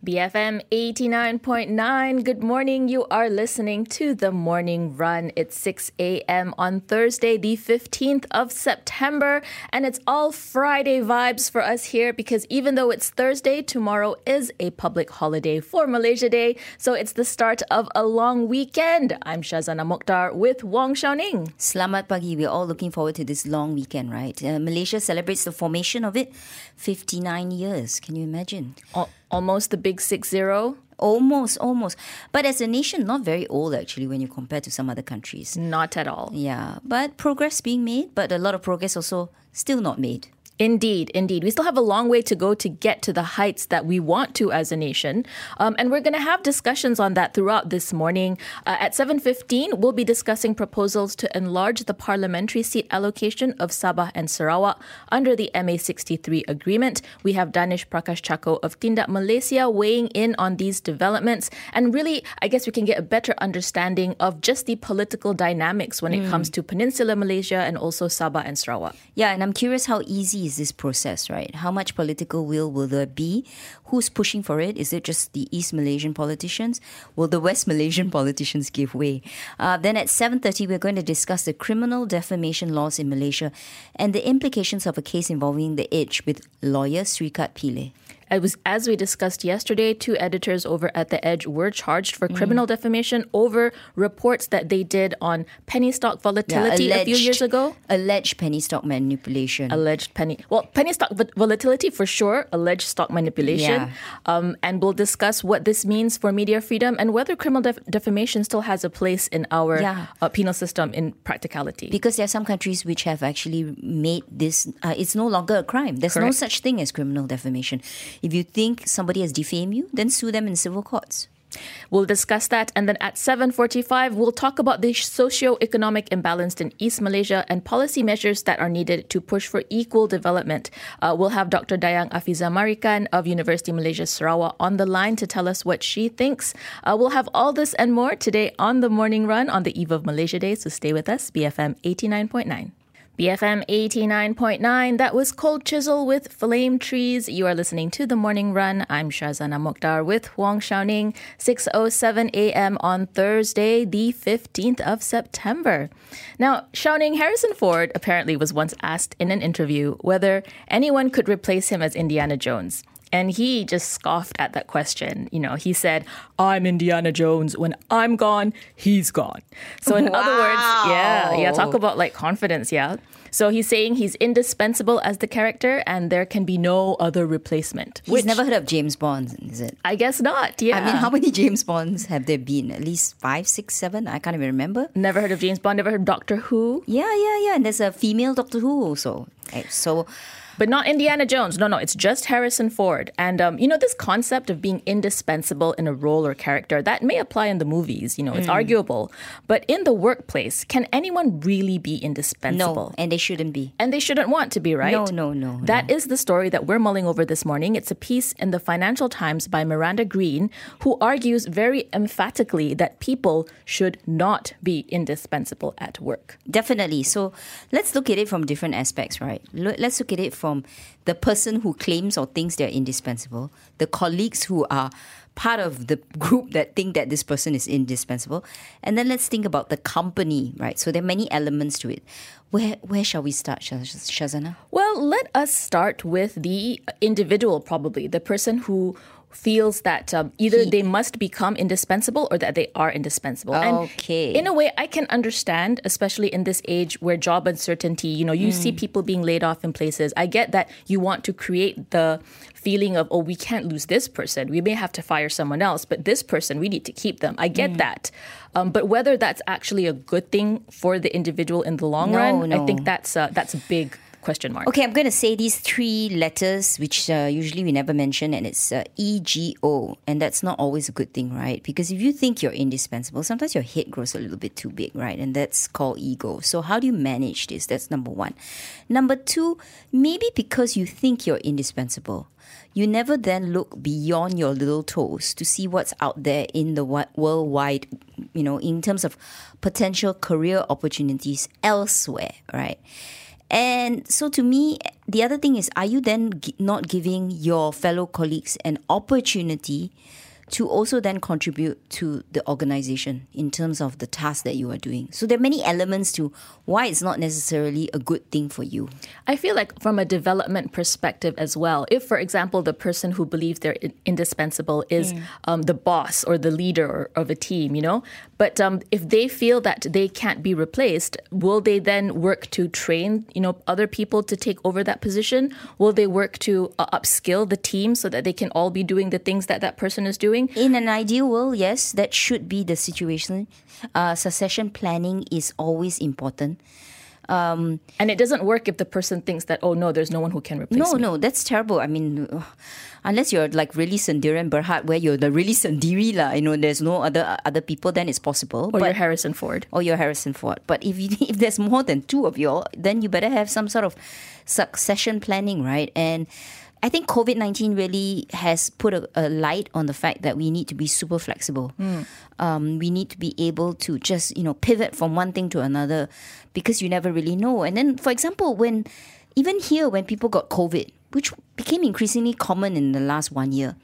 BFM 89.9. Good morning. You are listening to The Morning Run. It's 6 a.m. on Thursday, the 15th of September. And it's all Friday vibes for us here because even though it's Thursday, tomorrow is a public holiday for Malaysia Day. So it's the start of a long weekend. I'm Shazana Mokhtar with Wong Xiaoning. Selamat pagi. We're all looking forward to this long weekend, right? Uh, Malaysia celebrates the formation of it 59 years. Can you imagine? Oh almost the big six zero. Almost, almost. But as a nation, not very old actually when you compare to some other countries. Not at all. Yeah, but progress being made, but a lot of progress also still not made. Indeed, indeed. We still have a long way to go to get to the heights that we want to as a nation. Um, and we're going to have discussions on that throughout this morning. Uh, at 7.15, we'll be discussing proposals to enlarge the parliamentary seat allocation of Sabah and Sarawak under the MA63 agreement. We have Danesh Prakash Chacko of Tindak Malaysia weighing in on these developments. And really, I guess we can get a better understanding of just the political dynamics when it mm. comes to Peninsula Malaysia and also Sabah and Sarawak. Yeah, and I'm curious how easy is this process, right? How much political will will there be? Who's pushing for it? Is it just the East Malaysian politicians? Will the West Malaysian politicians give way? Uh, then at 7.30, we're going to discuss the criminal defamation laws in Malaysia and the implications of a case involving the Edge with lawyer Srikant Pillay. It was as we discussed yesterday, two editors over at The Edge were charged for mm. criminal defamation over reports that they did on penny stock volatility yeah, alleged, a few years ago. Alleged penny stock manipulation. Alleged penny. Well, penny stock volatility for sure. Alleged stock manipulation. Yeah. Um, and we'll discuss what this means for media freedom and whether criminal def- defamation still has a place in our yeah. uh, penal system in practicality. Because there are some countries which have actually made this. Uh, it's no longer a crime. There's Correct. no such thing as criminal defamation. If you think somebody has defamed you, then sue them in civil courts. We'll discuss that and then at 7:45 we'll talk about the socio-economic imbalance in East Malaysia and policy measures that are needed to push for equal development. Uh, we'll have Dr. Dayang Afiza Marikan of University Malaysia Sarawak on the line to tell us what she thinks. Uh, we'll have all this and more today on the morning run on the eve of Malaysia Day, so stay with us. BFM 89.9. BFM 89.9. That was Cold Chisel with Flame Trees. You are listening to The Morning Run. I'm Shazana Mokhtar with Wong Xiaoning. 6.07 a.m. on Thursday, the 15th of September. Now, Xiaoning Harrison Ford apparently was once asked in an interview whether anyone could replace him as Indiana Jones. And he just scoffed at that question. You know, he said, I'm Indiana Jones. When I'm gone, he's gone. So, in wow. other words, yeah, yeah, talk about like confidence, yeah. So he's saying he's indispensable as the character and there can be no other replacement. He's which, never heard of James Bond, is it? I guess not, yeah. I mean, how many James Bonds have there been? At least five, six, seven? I can't even remember. Never heard of James Bond, never heard of Doctor Who? Yeah, yeah, yeah. And there's a female Doctor Who also. Eh, so but not Indiana Jones. No, no, it's just Harrison Ford. And um, you know, this concept of being indispensable in a role or character that may apply in the movies. You know, it's mm. arguable, but in the workplace, can anyone really be indispensable? No, and they shouldn't be, and they shouldn't want to be, right? No, no, no. That no. is the story that we're mulling over this morning. It's a piece in the Financial Times by Miranda Green, who argues very emphatically that people should not be indispensable at work. Definitely. So let's look at it from different aspects, right? Let's look at it from from the person who claims or thinks they're indispensable, the colleagues who are part of the group that think that this person is indispensable, and then let's think about the company, right? So there are many elements to it. Where where shall we start, Shazana? Well, let us start with the individual, probably the person who feels that um, either he, they must become indispensable or that they are indispensable. Okay. And in a way, I can understand, especially in this age where job uncertainty, you know, you mm. see people being laid off in places. I get that you want to create the feeling of, oh, we can't lose this person. We may have to fire someone else, but this person, we need to keep them. I get mm. that. Um, but whether that's actually a good thing for the individual in the long no, run, no. I think that's uh, that's a big question mark. Okay, I'm going to say these three letters, which uh, usually we never mention, and it's uh, EGO, and that's not always a good thing, right? Because if you think you're indispensable, sometimes your head grows a little bit too big, right? And that's called ego. So how do you manage this? That's number one. Number two, maybe because you think you're indispensable you never then look beyond your little toes to see what's out there in the worldwide, you know, in terms of potential career opportunities elsewhere, right? And so to me, the other thing is, are you then not giving your fellow colleagues an opportunity to also then contribute to the organization in terms of the task that you are doing? So there are many elements to why it's not necessarily a good thing for you. I feel like from a development perspective as well, if, for example, the person who believes they're indispensable is um, the boss or the leader of a team, you know, but um, if they feel that they can't be replaced, will they then work to train, you know, other people to take over that position? Will they work to uh, upskill the team so that they can all be doing the things that that person is doing? In an ideal world, yes, that should be the situation. Uh, succession planning is always important. And it doesn't work if the person thinks that, oh no, there's no one who can replace No, me. no, no, that's terrible. I mean, ugh, unless you're like really Sendirian Berhad, where you're the really Sendiri lah, you know, there's no other other people, then it's possible. Or but, you're Harrison Ford. or you're Harrison Ford. But if you, if there's more than two of you, all, then you better have some sort of succession planning, right? And I think COVID nineteen really has put a, a light on the fact that we need to be super flexible. Um, we need to be able to just you know pivot from one thing to another because you never really know. And then, for example, when even here when people got COVID, which became increasingly common in the last one year,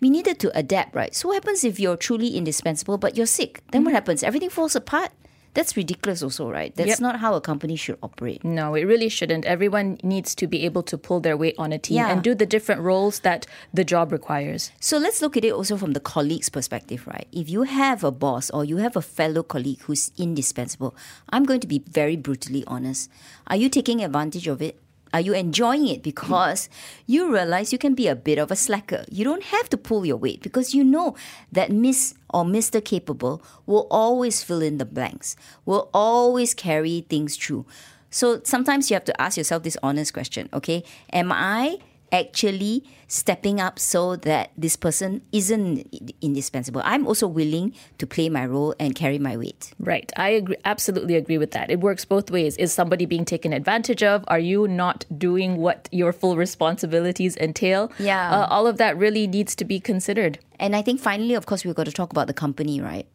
we needed to adapt, right? So what happens if you're truly indispensable but you're sick? Then what happens? Everything falls apart. That's ridiculous, also, right? That's Yep. not how a company should operate. No, it really shouldn't. Everyone needs to be able to pull their weight on a team Yeah. and do the different roles that the job requires. So let's look at it also from the colleague's perspective, right? If you have a boss or you have a fellow colleague who's indispensable, I'm going to be very brutally honest. Are you taking advantage of it? Are you enjoying it because you realize you can be a bit of a slacker? You don't have to pull your weight because you know that Miss or Mr. Capable will always fill in the blanks, will always carry things through. So sometimes you have to ask yourself this honest question, okay? Am I actually stepping up so that this person isn't indispensable. I'm also willing to play my role and carry my weight. Right. I agree, absolutely agree with that. It works both ways. Is somebody being taken advantage of? Are you not doing what your full responsibilities entail? Yeah. Uh, all of that really needs to be considered. And I think finally, of course, we've got to talk about the company, right?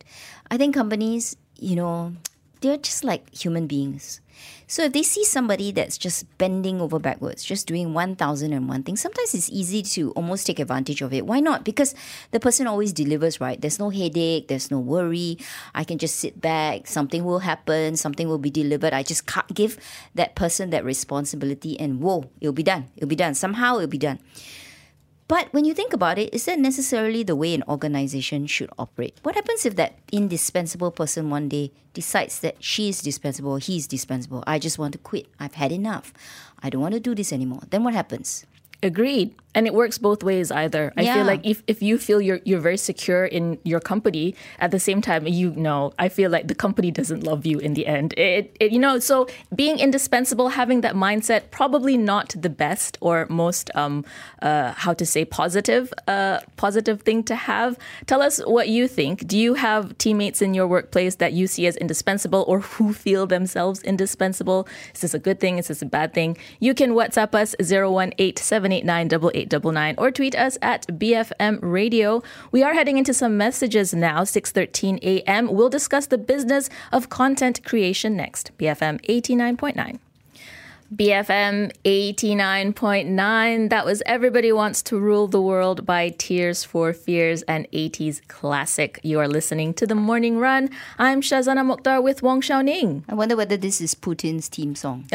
I think companies, you know, they're just like human beings. So if they see somebody that's just bending over backwards, just doing 1001 things, sometimes it's easy to almost take advantage of it. Why not? Because the person always delivers, right? There's no headache, there's no worry. I can just sit back, something will happen, something will be delivered. I just can't give that person that responsibility and whoa, it'll be done. It'll be done. Somehow it'll be done. But when you think about it, is that necessarily the way an organization should operate? What happens if that indispensable person one day decides that she is dispensable, he is dispensable? I just want to quit. I've had enough. I don't want to do this anymore. Then what happens? Agreed. And it works both ways either. I Yeah. feel like if, if you feel you're you're very secure in your company, at the same time you know, I feel like the company doesn't love you in the end. It, it you know, so being indispensable, having that mindset, probably not the best or most um uh how to say positive uh positive thing to have. Tell us what you think. Do you have teammates in your workplace that you see as indispensable or who feel themselves indispensable? Is this a good thing? Is this a bad thing? You can WhatsApp us 018-789-8899 or tweet us at BFM Radio. We are heading into some messages now, 6.13 a.m. We'll discuss the business of content creation next. BFM 89.9. BFM 89.9. That was Everybody Wants to Rule the World by Tears for Fears, an 80s classic. You are listening to The Morning Run. I'm Shazana Mokhtar with Wong Xiaoning. I wonder whether this is Putin's team song.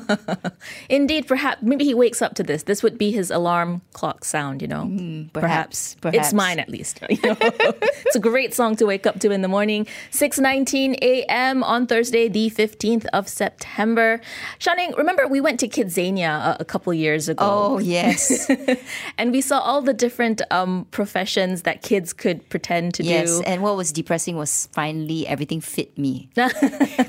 Indeed, perhaps, maybe he wakes up to this. This would be his alarm clock sound, you know? Hmm, perhaps, It's perhaps. mine at least. you know? it's a great song to wake up to in the morning. 6.19 a.m. on Thursday, the 15th of September. Remember we went to Kidzania a, a couple years ago. Oh, yes. And we saw all the different um, professions that kids could pretend to yes. do. Yes, and what was depressing was finally everything fit me.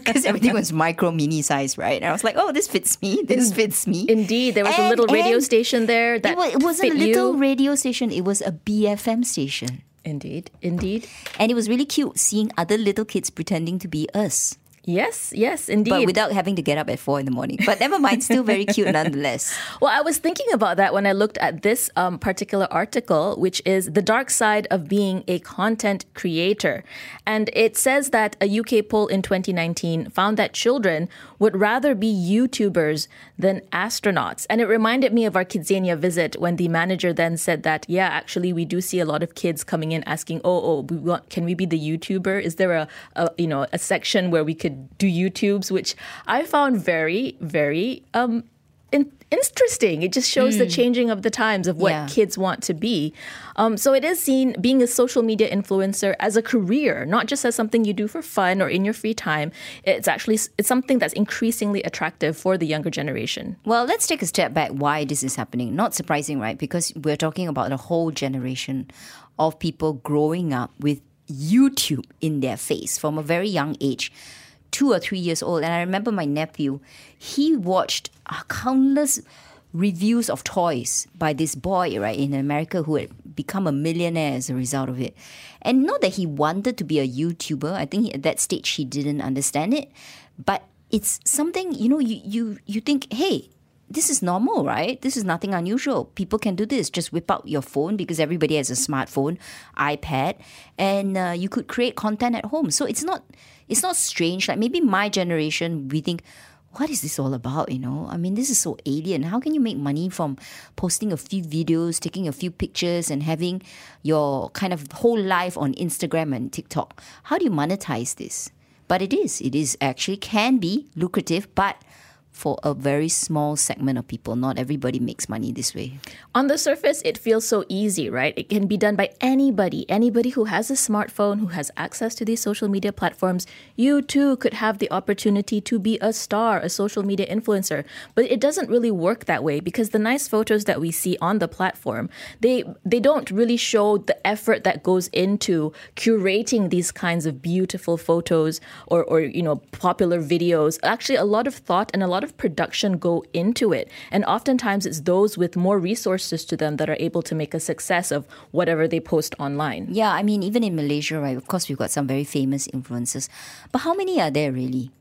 Because everything was micro mini size, right? And I was like, oh, this fits me. This fits me. Indeed, there was a little radio station there that it, it wasn't a little you. radio station, it was a BFM station. Indeed, indeed. And it was really cute seeing other little kids pretending to be us. Yes, yes, indeed. But without having to get up at four in the morning. But never mind, still very cute nonetheless. Well, I was thinking about that when I looked at this um, particular article, which is The Dark Side of Being a Content Creator. And it says that a UK poll in 2019 found that children would rather be YouTubers than astronauts. And it reminded me of our Kidzania visit when the manager then said that, yeah, actually, we do see a lot of kids coming in asking, oh, oh, we want, can we be the YouTuber? Is there a, a you know, a section where we could do YouTubes, which I found very, very um, in- interesting. It just shows mm. the changing of the times of what yeah. kids want to be. Um, so it is seen being a social media influencer as a career, not just as something you do for fun or in your free time. It's actually it's something that's increasingly attractive for the younger generation. Well, let's take a step back. Why this is happening? Not surprising, right? Because we're talking about a whole generation of people growing up with YouTube in their face from a very young age two or three years old, and I remember my nephew, he watched countless reviews of toys by this boy, right, in America who had become a millionaire as a result of it. And not that he wanted to be a YouTuber, I think he, at that stage he didn't understand it, but it's something, you know, you, you, you think, hey, this is normal, right? This is nothing unusual. People can do this. Just whip out your phone because everybody has a smartphone, iPad, and uh, you could create content at home. So it's not it's not strange. Like maybe my generation, we think, what is this all about? You know, I mean, this is so alien. How can you make money from posting a few videos, taking a few pictures, and having your kind of whole life on Instagram and TikTok? How do you monetize this? But it is, it is actually can be lucrative, but for a very small segment of people. Not everybody makes money this way. On the surface, it feels so easy, right? It can be done by anybody. Anybody who has a smartphone, who has access to these social media platforms. You too could have the opportunity to be a star, a social media influencer. But it doesn't really work that way because the nice photos that we see on the platform, they they don't really show the effort that goes into curating these kinds of beautiful photos or or you know popular videos. Actually, a lot of thought and a lot lot of production go into it. And oftentimes it's those with more resources to them that are able to make a success of whatever they post online. Yeah, I mean, even in Malaysia, right, of course, we've got some very famous influencers. But how many are there really?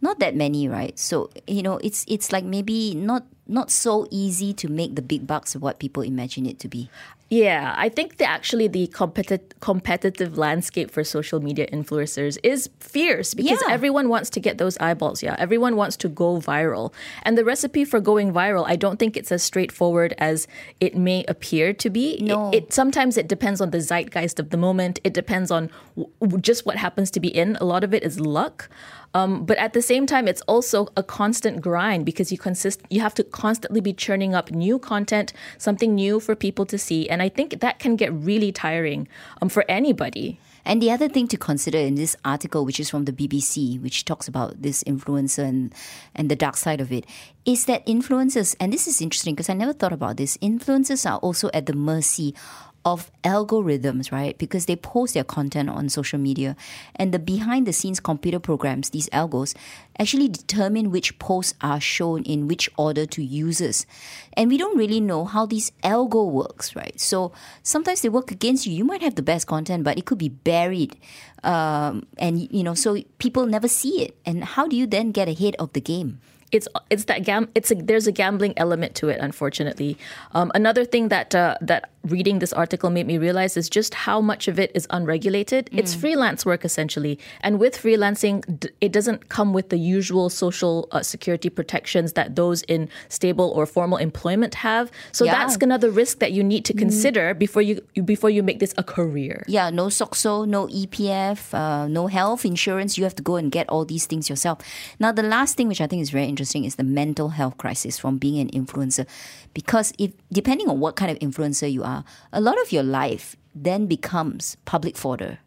Not that many, right? So, you know, it's it's like maybe not not so easy to make the big bucks of what people imagine it to be. Yeah, I think that actually the competi- competitive landscape for social media influencers is fierce because yeah. everyone wants to get those eyeballs. Yeah, everyone wants to go viral. And the recipe for going viral, I don't think it's as straightforward as it may appear to be. No. It, it sometimes it depends on the zeitgeist of the moment. It depends on w- just what happens to be in. A lot of it is luck. Um, but at the same time, it's also a constant grind because you consist you have to constantly be churning up new content, something new for people to see, and I think that can get really tiring um, for anybody. And the other thing to consider in this article, which is from the BBC, which talks about this influencer and, and the dark side of it, is that influencers, and this is interesting because I never thought about this, influencers are also at the mercy of algorithms, right? Because they post their content on social media. And the behind the scenes computer programs, these algos, actually determine which posts are shown in which order to users. And we don't really know how this algo works, right? So sometimes they work against you. You might have the best content, but it could be buried. Um, and, you know, so people never see it. And how do you then get ahead of the game? It's it's that gam it's a, there's a gambling element to it unfortunately um, another thing that uh, that reading this article made me realize is just how much of it is unregulated mm. it's freelance work essentially and with freelancing it doesn't come with the usual social uh, security protections that those in stable or formal employment have so yeah. that's another risk that you need to mm. consider mm. before you before you make this a career yeah no SOCSO no EPF uh, no health insurance you have to go and get all these things yourself now the last thing which I think is very interesting interesting is the mental health crisis from being an influencer. Because if depending on what kind of influencer you are, a lot of your life then becomes public fodder.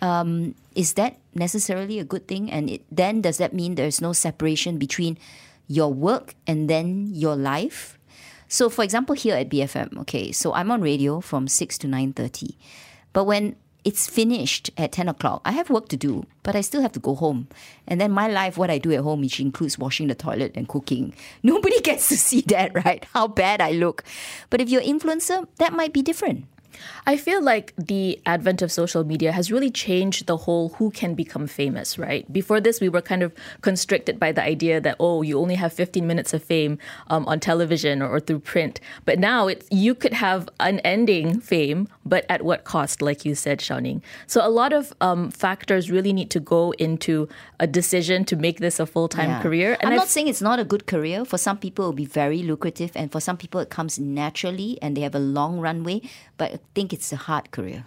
Um, is that necessarily a good thing? And it, then does that mean there's no separation between your work and then your life? So, for example, here at BFM, okay, so I'm on radio from six to nine thirty, but when it's finished at 10 o'clock. I have work to do, but I still have to go home. And then my life, what I do at home, which includes washing the toilet and cooking. Nobody gets to see that, right? How bad I look. But if you're an influencer, that might be different. I feel like the advent of social media has really changed the whole who can become famous, right? Before this, we were kind of constricted by the idea that, oh, you only have 15 minutes of fame um, on television or, or, through print. But now it's, you could have unending fame, but at what cost, like you said, Xiaoning. So a lot of um, factors really need to go into a decision to make this a full time yeah. career. And I'm I've, not saying it's not a good career. For some people, it will be very lucrative. And for some people, it comes naturally and they have a long runway. But I think it's a hard career.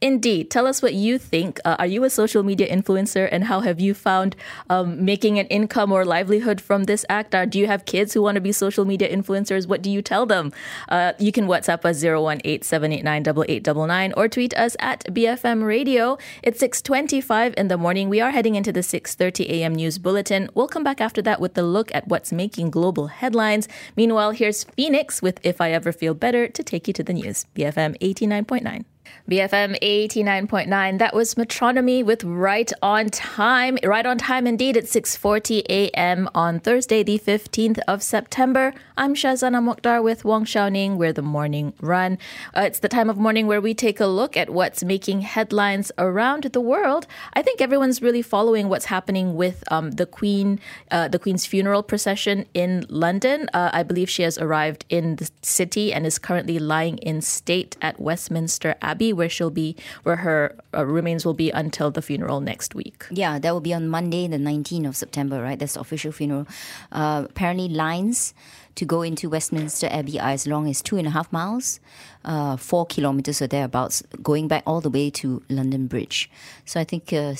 Indeed. Tell us what you think. Uh, are you a social media influencer and how have you found um, making an income or livelihood from this act? Uh, do you have kids who want to be social media influencers? What do you tell them? Uh, you can WhatsApp us 018 or tweet us at BFM Radio. It's 6.25 in the morning. We are heading into the 6.30 a.m. news bulletin. We'll come back after that with a look at what's making global headlines. Meanwhile, here's Phoenix with If I Ever Feel Better to take you to the news. BFM 89.9. BFM 89.9. That was Metronomy with Right on Time. Right on time indeed at 6:40 a.m. on Thursday, the 15th of September. I'm Shazana Mokhtar with Wong Xiaoning. We're the morning run. Uh, it's the time of morning where we take a look at what's making headlines around the world. I think everyone's really following what's happening with um, the Queen, uh, the Queen's funeral procession in London. Uh, I believe she has arrived in the city and is currently lying in state at Westminster Abbey. Abbey, where she'll be, where her uh, remains will be until the funeral next week. Yeah, that will be on Monday, the 19th of September, right? That's the official funeral. Uh, apparently, lines to go into Westminster Abbey are as long as two and a half miles, uh, four kilometers or thereabouts, going back all the way to London Bridge. So I think uh,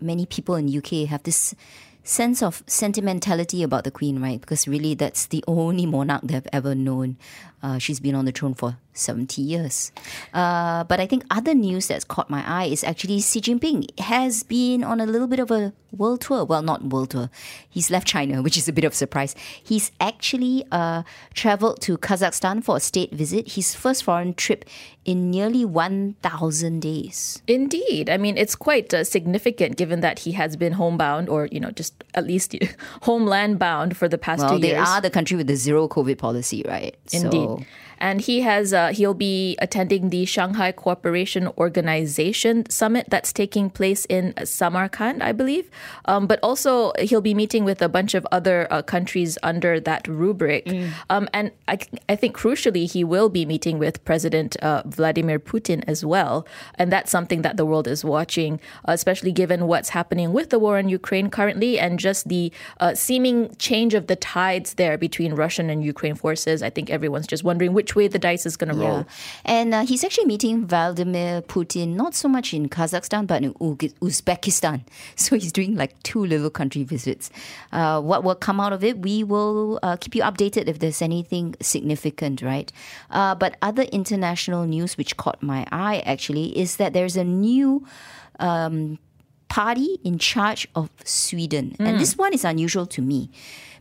many people in UK have this sense of sentimentality about the Queen, right? Because really, that's the only monarch they've ever known. Uh, she's been on the throne for 70 years. Uh, but I think other news that's caught my eye is actually Xi Jinping has been on a little bit of a world tour. Well, not world tour. He's left China, which is a bit of a surprise. He's actually uh, traveled to Kazakhstan for a state visit, his first foreign trip in nearly 1,000 days. Indeed. I mean, it's quite uh, significant given that he has been homebound or, you know, just at least homeland bound for the past well, two years. Well, they are the country with the zero COVID policy, right? Indeed. So and he has uh, he'll be attending the Shanghai Cooperation Organization summit that's taking place in Samarkand, I believe. Um, but also he'll be meeting with a bunch of other uh, countries under that rubric. Mm. Um, and I, I think crucially he will be meeting with President uh, Vladimir Putin as well, and that's something that the world is watching, especially given what's happening with the war in Ukraine currently and just the uh, seeming change of the tides there between Russian and Ukraine forces. I think everyone's just wondering which which way the dice is going to yeah. roll. And uh, he's actually meeting Vladimir Putin, not so much in Kazakhstan, but in Uzbekistan. So he's doing like two little country visits. Uh, what will come out of it, we will uh, keep you updated if there's anything significant, right? Uh, but other international news which caught my eye actually is that there's a new. Um, party in charge of Sweden. Mm. And this one is unusual to me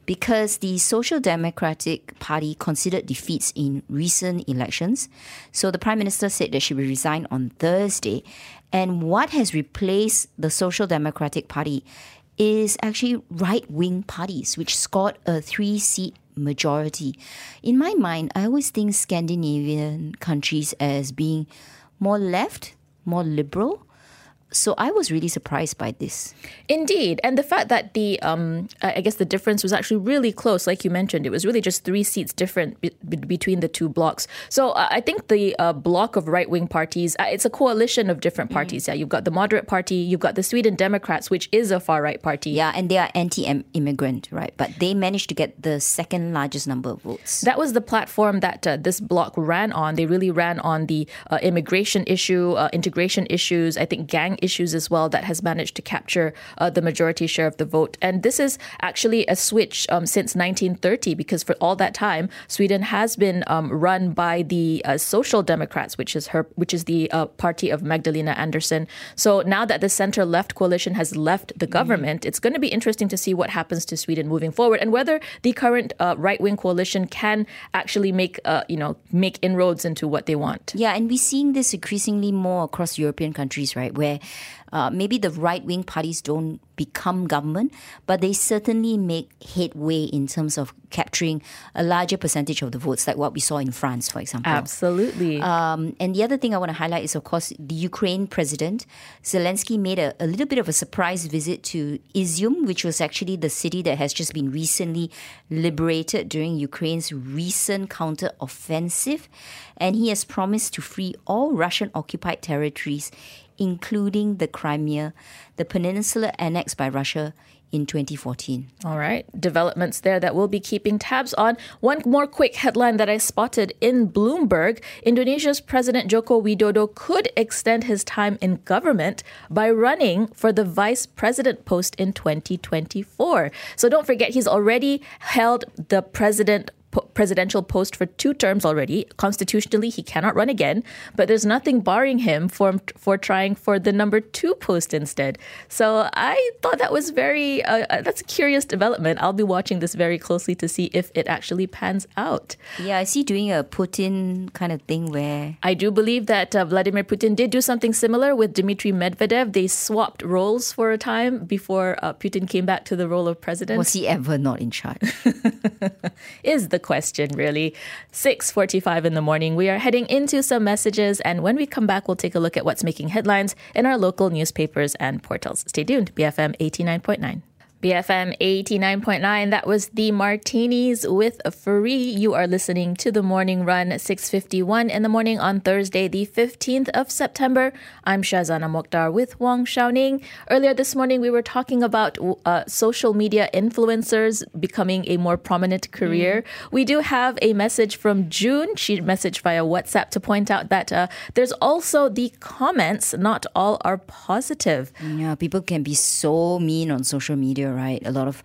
because the Social Democratic Party considered defeats in recent elections. So the Prime Minister said that she will resign on Thursday. And what has replaced the Social Democratic Party is actually right wing parties, which scored a three seat majority. In my mind, I always think Scandinavian countries as being more left, more liberal so I was really surprised by this. Indeed, and the fact that the um, I guess the difference was actually really close, like you mentioned, it was really just three seats different be- between the two blocks. So uh, I think the uh, block of right wing parties, uh, it's a coalition of different mm. parties. Mm. Yeah, you've got the moderate party, you've got the Sweden Democrats, which is a far right party. Yeah, and they are anti-immigrant, right? But they managed to get the second largest number of votes. That was the platform that uh, this block ran on. They really ran on the uh, immigration issue, uh, integration issues. I think gang issues as well that has managed to capture uh, the majority share of the vote. And this is actually a switch um, since 1930 because for all that time, Sweden has been um, run by the uh, Social Democrats, which is her, which is the uh, party of Magdalena Andersson. So now that the center left coalition has left the mm-hmm. government, mm-hmm. it's going to be interesting to see what happens to Sweden moving forward and whether the current uh, right wing coalition can actually make uh, you know make inroads into what they want. Yeah, and we're seeing this increasingly more across European countries, right, where uh, maybe the right wing parties don't become government, but they certainly make headway in terms of capturing a larger percentage of the votes, like what we saw in France, for example. Absolutely. Um, and the other thing I want to highlight is, of course, the Ukraine president. Zelensky made a, a little bit of a surprise visit to Izium, which was actually the city that has just been recently liberated during Ukraine's recent counter offensive. And he has promised to free all Russian occupied territories including the Crimea, the peninsula annexed by Russia in 2014. All right. Developments there that we'll be keeping tabs on. One more quick headline that I spotted in Bloomberg Indonesia's President Joko Widodo could extend his time in government by running for the vice president post in 2024. So don't forget, he's already held the president po- presidential post for two terms already. Constitutionally, he cannot run again, but there's nothing barring him for for trying for the number two post instead. So I thought that was very uh, uh, that's a curious development. I'll be watching this very closely to see if it actually pans out. Yeah, I see doing a Putin kind of thing where I do believe that uh, Vladimir Putin did do something similar with Dmitry Medvedev. They swapped roles for a time before uh, Putin came back to the role of president. Was he ever not in charge? Is the question, really. 6:45 in the morning. We are heading into some messages and when we come back we'll take a look at what's making headlines in our local newspapers and portals. Stay tuned. BFM 89.9. BFM 89.9. That was the Martinis with Free. You are listening to the morning run 6:51 in the morning on Thursday, the 15th of September. I'm Shazana Mokhtar with Wong Xiaoning. Earlier this morning, we were talking about uh, social media influencers becoming a more prominent career. Mm. We do have a message from June. She messaged via WhatsApp to point out that uh, there's also the comments. Not all are positive. Yeah, people can be so mean on social media right? A lot of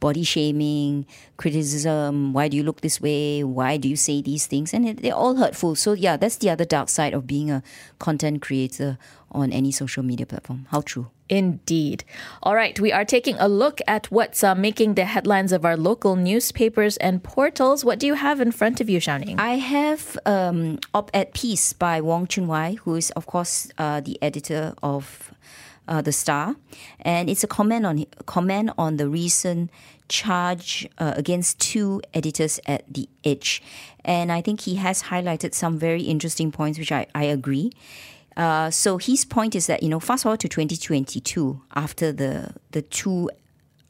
body shaming, criticism. Why do you look this way? Why do you say these things? And it, they're all hurtful. So, yeah, that's the other dark side of being a content creator on any social media platform. How true. Indeed. All right, we are taking a look at what's uh, making the headlines of our local newspapers and portals. What do you have in front of you, Xiaoning? I have um, op-ed piece by Wong Chun Wai, who is, of course, uh, the editor of uh, the Star, and it's a comment on comment on the recent charge uh, against two editors at the Edge, and I think he has highlighted some very interesting points, which I, I agree. Uh, so his point is that you know, fast forward to 2022, after the the two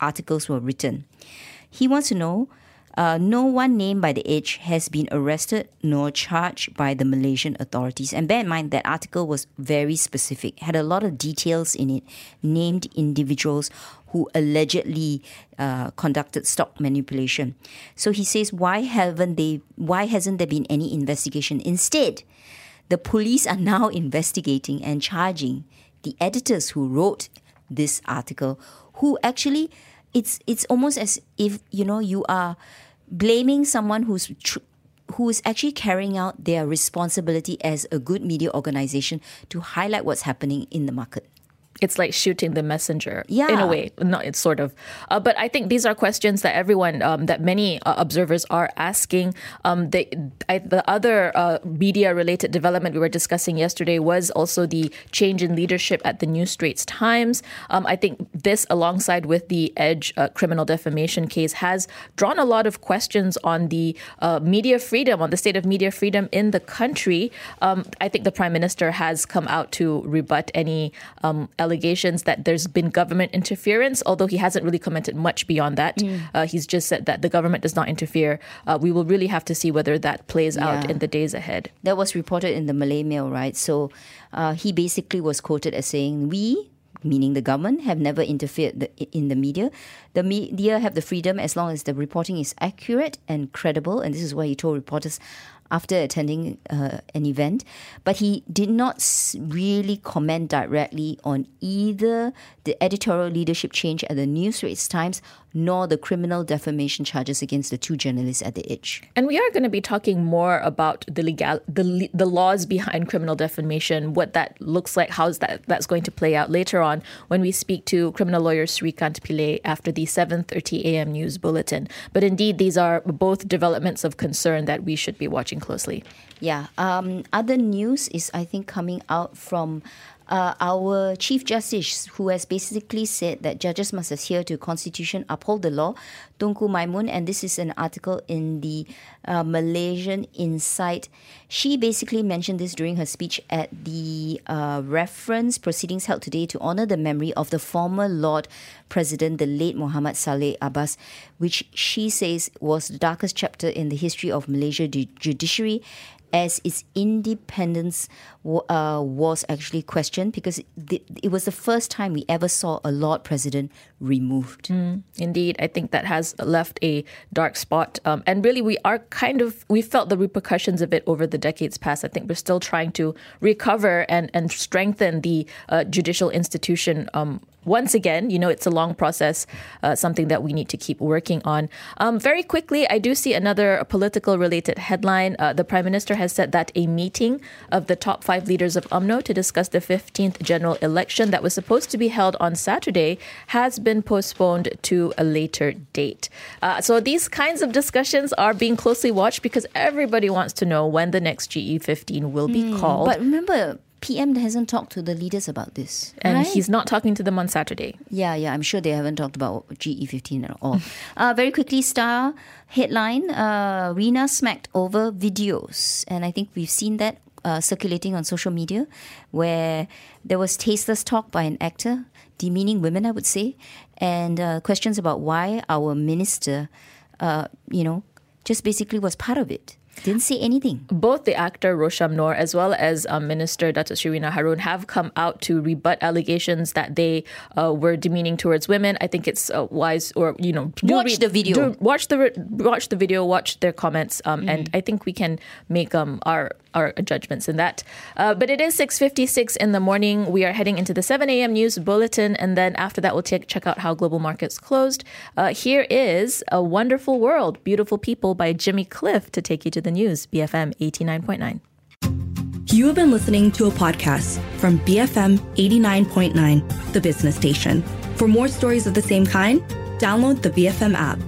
articles were written, he wants to know uh, no one named by the Edge has been arrested nor charged by the Malaysian authorities. And bear in mind that article was very specific, had a lot of details in it, named individuals who allegedly uh, conducted stock manipulation. So he says, why haven't they? Why hasn't there been any investigation? Instead, the police are now investigating and charging the editors who wrote this article, who actually it's it's almost as if you know you are blaming someone who's tr- who is actually carrying out their responsibility as a good media organization to highlight what's happening in the market it's like shooting the messenger yeah. in a way not it's sort of uh, but i think these are questions that everyone um, that many uh, observers are asking. Um, the, I, the other uh, media related development we were discussing yesterday was also the change in leadership at the new straits times. Um, i think this alongside with the edge uh, criminal defamation case has drawn a lot of questions on the uh, media freedom on the state of media freedom in the country. Um, i think the prime minister has come out to rebut any um, allegations that there's been government interference, although he hasn't really commented much beyond that. Mm. Uh, he's just said that the government does not interfere. Uh, we will really have to see whether that plays yeah. out in the days ahead. That was reported in the Malay Mail, right? So uh, he basically was quoted as saying, We, meaning the government, have never interfered in the media. The media have the freedom as long as the reporting is accurate and credible. And this is why he told reporters after attending uh, an event, but he did not really comment directly on either the editorial leadership change at the New Straits Times nor the criminal defamation charges against the two journalists at the Edge. And we are going to be talking more about the legal the the laws behind criminal defamation, what that looks like, how's that that's going to play out later on when we speak to criminal lawyer Srikant Pillay after the 7:30 a.m. news bulletin. But indeed, these are both developments of concern that we should be watching closely. Yeah. Um, other news is I think coming out from uh, our Chief Justice, who has basically said that judges must adhere to Constitution, uphold the law, Tengku Maimun, and this is an article in the uh, Malaysian Insight. She basically mentioned this during her speech at the uh, reference proceedings held today to honor the memory of the former Lord President, the late Mohamed Salleh Abas, which she says was the darkest chapter in the history of Malaysia judiciary as its independence uh, was actually questioned because it was the first time we ever saw a Lord President removed. Mm, indeed, I think that has left a dark spot. Um, and really, we are kind of, we felt the repercussions of it over the decades past. I think we're still trying to recover and, and strengthen the uh, judicial institution um, once again, you know, it's a long process, uh, something that we need to keep working on. Um, very quickly, I do see another political related headline. Uh, the Prime Minister has said that a meeting of the top five leaders of UMNO to discuss the 15th general election that was supposed to be held on Saturday has been postponed to a later date. Uh, so these kinds of discussions are being closely watched because everybody wants to know when the next GE15 will be mm, called. But remember, PM hasn't talked to the leaders about this. And right? he's not talking to them on Saturday. Yeah, yeah, I'm sure they haven't talked about GE15 at all. uh, very quickly, Star headline uh, Rina smacked over videos. And I think we've seen that uh, circulating on social media where there was tasteless talk by an actor, demeaning women, I would say, and uh, questions about why our minister, uh, you know, just basically was part of it. Didn't say anything. Both the actor Rosyam Nor as well as um, Minister Dato Sri Harun have come out to rebut allegations that they uh, were demeaning towards women. I think it's uh, wise, or you know, watch read, the video, do, watch the watch the video, watch their comments, um, mm-hmm. and I think we can make um, our our judgments in that. Uh, but it is 6.56 in the morning. We are heading into the 7 a.m. news bulletin. And then after that, we'll take, check out how global markets closed. Uh, here is A Wonderful World, Beautiful People by Jimmy Cliff to take you to the news, BFM 89.9. You have been listening to a podcast from BFM 89.9, the business station. For more stories of the same kind, download the BFM app.